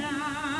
now.